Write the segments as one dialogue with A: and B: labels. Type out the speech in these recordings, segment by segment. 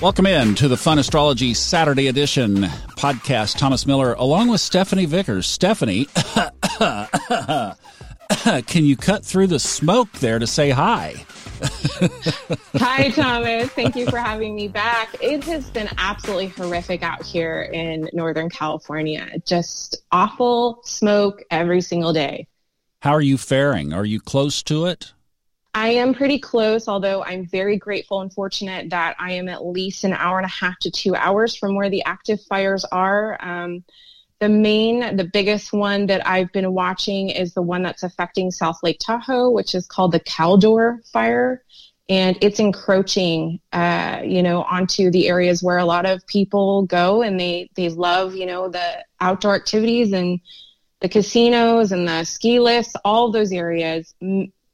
A: Welcome in to the Fun Astrology Saturday edition podcast. Thomas Miller, along with Stephanie Vickers. Stephanie, can you cut through the smoke there to say hi?
B: hi, Thomas. Thank you for having me back. It has been absolutely horrific out here in Northern California. Just awful smoke every single day.
A: How are you faring? Are you close to it?
B: I am pretty close, although I'm very grateful and fortunate that I am at least an hour and a half to two hours from where the active fires are. Um, the main, the biggest one that I've been watching is the one that's affecting South Lake Tahoe, which is called the Caldor fire. And it's encroaching, uh, you know, onto the areas where a lot of people go and they, they love, you know, the outdoor activities and the casinos and the ski lifts, all those areas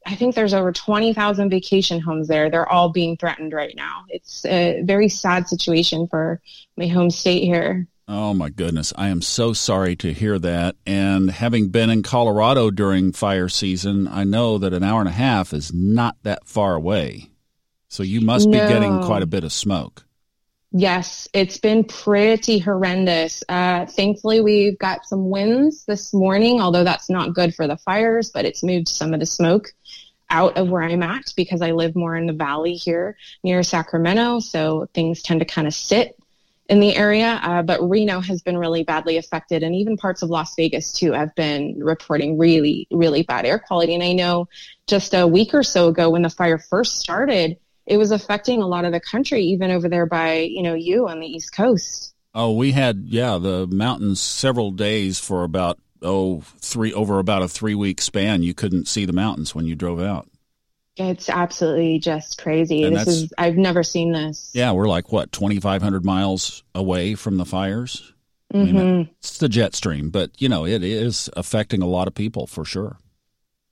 B: I think there's over 20,000 vacation homes there. They're all being threatened right now. It's a very sad situation for my home state here.
A: Oh my goodness. I am so sorry to hear that. And having been in Colorado during fire season, I know that an hour and a half is not that far away. So you must no. be getting quite a bit of smoke.
B: Yes, it's been pretty horrendous. Uh, thankfully, we've got some winds this morning, although that's not good for the fires, but it's moved some of the smoke out of where I'm at because I live more in the valley here near Sacramento. So things tend to kind of sit in the area. Uh, but Reno has been really badly affected, and even parts of Las Vegas too have been reporting really, really bad air quality. And I know just a week or so ago when the fire first started, it was affecting a lot of the country, even over there by, you know, you on the East Coast.
A: Oh, we had, yeah, the mountains several days for about, oh, three, over about a three week span. You couldn't see the mountains when you drove out.
B: It's absolutely just crazy. And this is, I've never seen this.
A: Yeah, we're like, what, 2,500 miles away from the fires?
B: Mm-hmm. I mean,
A: mm-hmm. it's the jet stream, but, you know, it is affecting a lot of people for sure.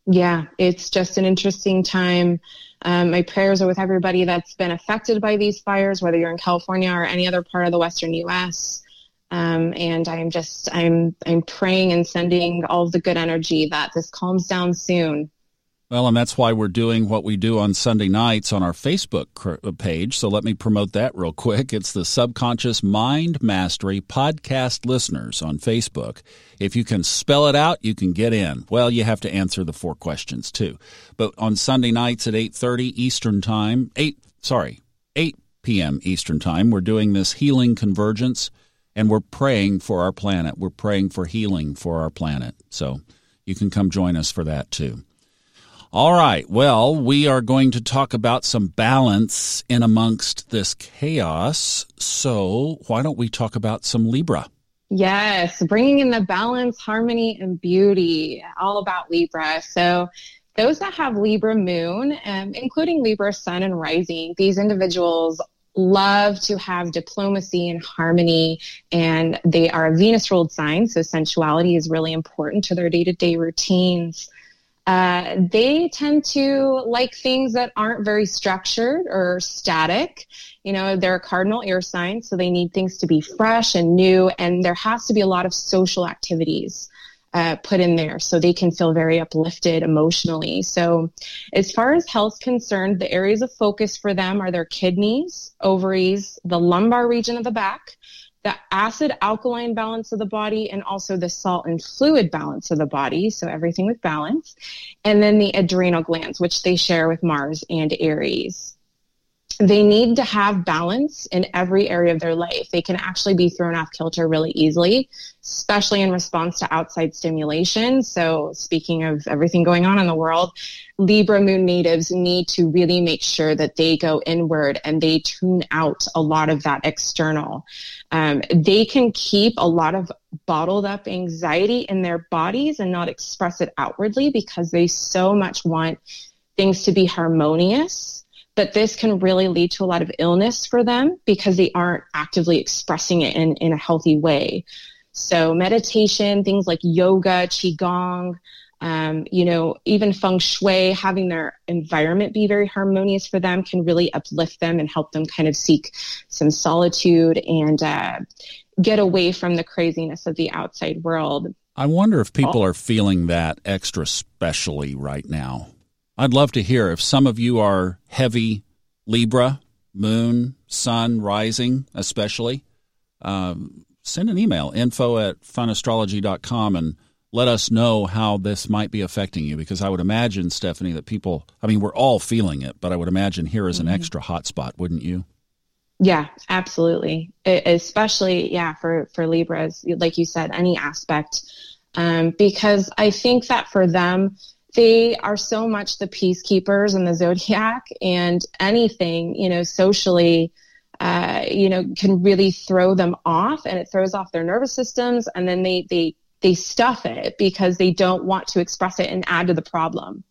B: Yeah, it's just an interesting time. Um, my prayers are with everybody that's been affected by these fires, whether you're in California or any other part of the Western U.S. Um, and I'm just I'm I'm praying and sending all the good energy that this calms down soon.
A: Well, and that's why we're doing what we do on Sunday nights on our Facebook uh, page. So let me promote that real quick. It's the Subconscious Mind Mastery Podcast Listeners on Facebook. If you can spell it out, you can get in. Well, you have to answer the four questions too. But on Sunday nights at 8:30 Eastern Time, 8 sorry, 8 p.m. Eastern Time, we're doing this healing convergence and we're praying for our planet. We're praying for healing for our planet. So you can come join us for that too. All right. Well, we are going to talk about some balance in amongst this chaos. So, why don't we talk about some Libra?
B: Yes, bringing in the balance, harmony, and beauty, all about Libra. So, those that have Libra moon, um, including Libra sun and rising, these individuals love to have diplomacy and harmony and they are a Venus ruled sign. So sensuality is really important to their day to day routines. Uh, they tend to like things that aren't very structured or static. You know, they're a cardinal air sign, so they need things to be fresh and new, and there has to be a lot of social activities. Uh, put in there so they can feel very uplifted emotionally. So, as far as health concerned, the areas of focus for them are their kidneys, ovaries, the lumbar region of the back, the acid alkaline balance of the body and also the salt and fluid balance of the body. So everything with balance. And then the adrenal glands, which they share with Mars and Aries they need to have balance in every area of their life. They can actually be thrown off kilter really easily, especially in response to outside stimulation. So, speaking of everything going on in the world, Libra moon natives need to really make sure that they go inward and they tune out a lot of that external. Um, they can keep a lot of bottled up anxiety in their bodies and not express it outwardly because they so much want things to be harmonious but this can really lead to a lot of illness for them because they aren't actively expressing it in, in a healthy way. So meditation, things like yoga, qigong, um, you know, even feng shui, having their environment be very harmonious for them can really uplift them and help them kind of seek some solitude and uh, get away from the craziness of the outside world.
A: I wonder if people oh. are feeling that extra specially right now. I'd love to hear if some of you are heavy Libra moon, sun, rising, especially, um, send an email info at funastrology.com and let us know how this might be affecting you because I would imagine, Stephanie, that people, I mean, we're all feeling it, but I would imagine here is an mm-hmm. extra hot spot, wouldn't you?
B: Yeah, absolutely. It, especially, yeah, for, for Libras, like you said, any aspect. Um, because I think that for them, they are so much the peacekeepers in the zodiac and anything, you know, socially, uh, you know, can really throw them off and it throws off their nervous systems. And then they, they, they stuff it because they don't want to express it and add to the problem.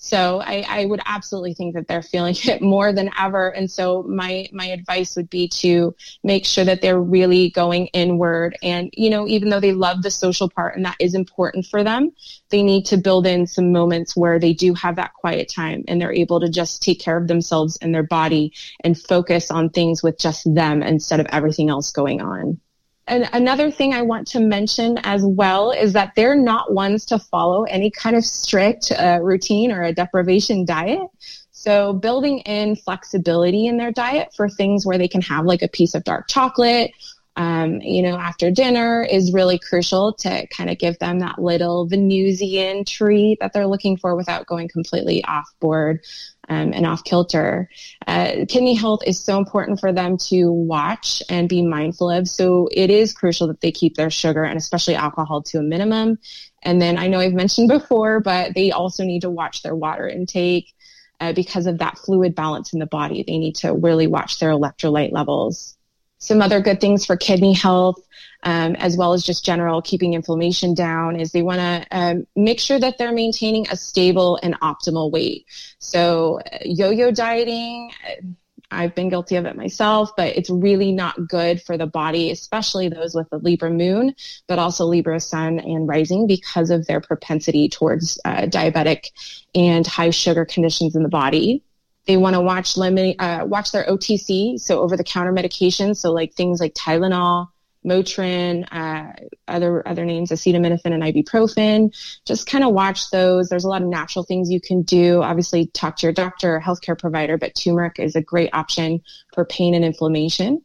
B: So I, I, would absolutely think that they're feeling it more than ever. And so my my advice would be to make sure that they're really going inward. And you know, even though they love the social part and that is important for them, they need to build in some moments where they do have that quiet time and they're able to just take care of themselves and their body and focus on things with just them instead of everything else going on. And another thing I want to mention as well is that they're not ones to follow any kind of strict uh, routine or a deprivation diet. So building in flexibility in their diet for things where they can have like a piece of dark chocolate, um, you know, after dinner is really crucial to kind of give them that little Venusian treat that they're looking for without going completely off board um, and off kilter. Uh, kidney health is so important for them to watch and be mindful of. So it is crucial that they keep their sugar and especially alcohol to a minimum. And then I know I've mentioned before, but they also need to watch their water intake. Uh, because of that fluid balance in the body, they need to really watch their electrolyte levels. Some other good things for kidney health um, as well as just general keeping inflammation down is they want to um, make sure that they're maintaining a stable and optimal weight. So uh, yo-yo dieting, uh, I've been guilty of it myself, but it's really not good for the body, especially those with the Libra moon, but also Libra sun and rising because of their propensity towards uh, diabetic and high sugar conditions in the body. They want to watch limit, uh, watch their OTC, so over the counter medications, so like things like Tylenol, Motrin, uh, other other names, acetaminophen and ibuprofen. Just kind of watch those. There's a lot of natural things you can do. Obviously, talk to your doctor or healthcare provider, but turmeric is a great option for pain and inflammation.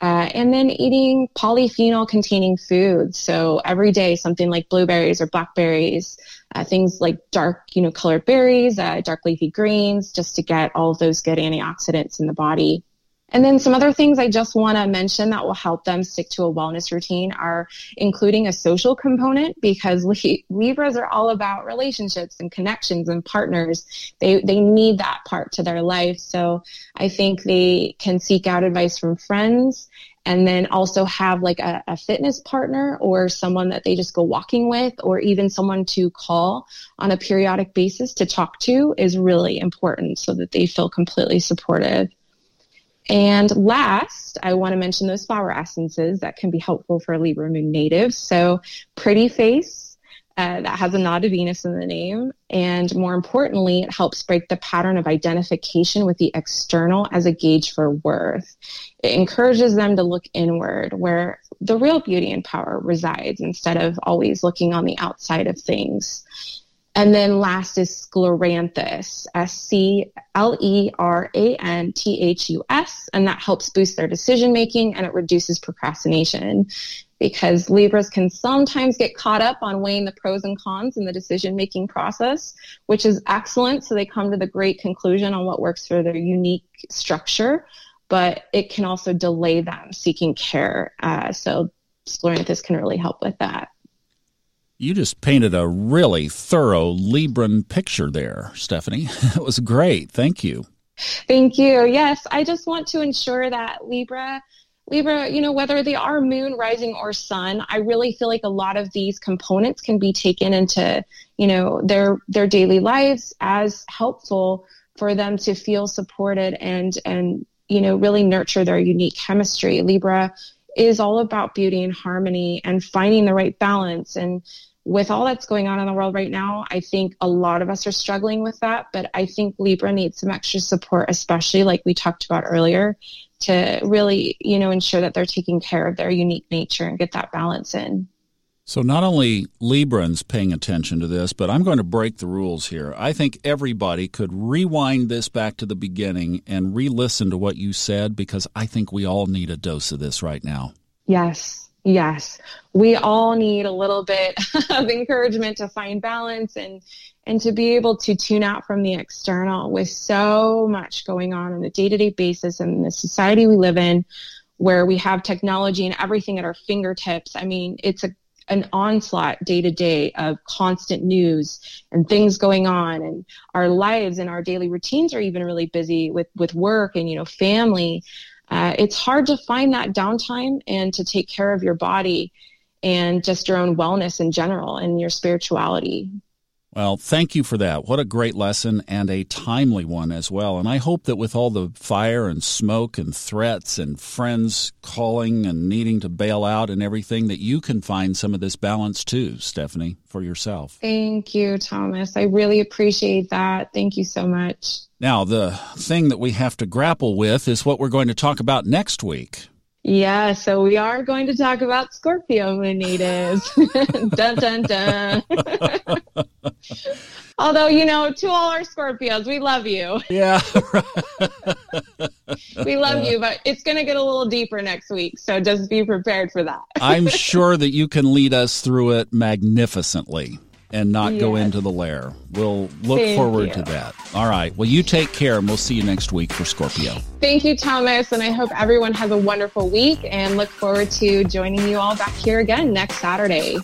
B: Uh, and then eating polyphenol containing foods. So every day, something like blueberries or blackberries, uh, things like dark, you know, colored berries, uh, dark leafy greens, just to get all of those good antioxidants in the body. And then some other things I just want to mention that will help them stick to a wellness routine are including a social component because Libras are all about relationships and connections and partners. They, they need that part to their life. So I think they can seek out advice from friends and then also have like a, a, fitness partner or someone that they just go walking with or even someone to call on a periodic basis to talk to is really important so that they feel completely supported. And last, I want to mention those flower essences that can be helpful for Libra Moon natives. So, Pretty Face, uh, that has a nod to Venus in the name. And more importantly, it helps break the pattern of identification with the external as a gauge for worth. It encourages them to look inward where the real beauty and power resides instead of always looking on the outside of things. And then last is Scleranthus, S C L E R A N T H U S, and that helps boost their decision making and it reduces procrastination because Libras can sometimes get caught up on weighing the pros and cons in the decision making process, which is excellent. So they come to the great conclusion on what works for their unique structure, but it can also delay them seeking care. Uh, so Scleranthus can really help with that.
A: You just painted a really thorough Libran picture there, Stephanie. It was great. Thank you.
B: Thank you. Yes, I just want to ensure that Libra Libra, you know, whether they are moon, rising, or sun, I really feel like a lot of these components can be taken into, you know, their their daily lives as helpful for them to feel supported and and you know really nurture their unique chemistry. Libra is all about beauty and harmony and finding the right balance. And with all that's going on in the world right now, I think a lot of us are struggling with that. But I think Libra needs some extra support, especially like we talked about earlier, to really, you know, ensure that they're taking care of their unique nature and get that balance in.
A: So not only Librans paying attention to this, but I'm going to break the rules here. I think everybody could rewind this back to the beginning and re-listen to what you said because I think we all need a dose of this right now.
B: Yes. Yes. We all need a little bit of encouragement to find balance and and to be able to tune out from the external with so much going on on a day-to-day basis in the society we live in where we have technology and everything at our fingertips. I mean, it's a an onslaught day to day of constant news and things going on. And our lives and our daily routines are even really busy with with work and you know family. Uh, it's hard to find that downtime and to take care of your body and just your own wellness in general and your spirituality
A: well, thank you for that. What a great lesson and a timely one as well. And I hope that with all the fire and smoke and threats and friends calling and needing to bail out and everything, that you can find some of this balance too, Stephanie, for yourself.
B: Thank you, Thomas. I really appreciate that. Thank you so much.
A: Now, the thing that we have to grapple with is what we're going to talk about next week.
B: Yeah, so we are going to talk about Scorpio moon natives. dun dun dun. Although, you know, to all our Scorpios, we love you.
A: Yeah.
B: we love you, but it's going to get a little deeper next week. So just be prepared for that.
A: I'm sure that you can lead us through it magnificently and not yes. go into the lair. We'll look Thank forward you. to that. All right. Well, you take care and we'll see you next week for Scorpio.
B: Thank you, Thomas. And I hope everyone has a wonderful week and look forward to joining you all back here again next Saturday.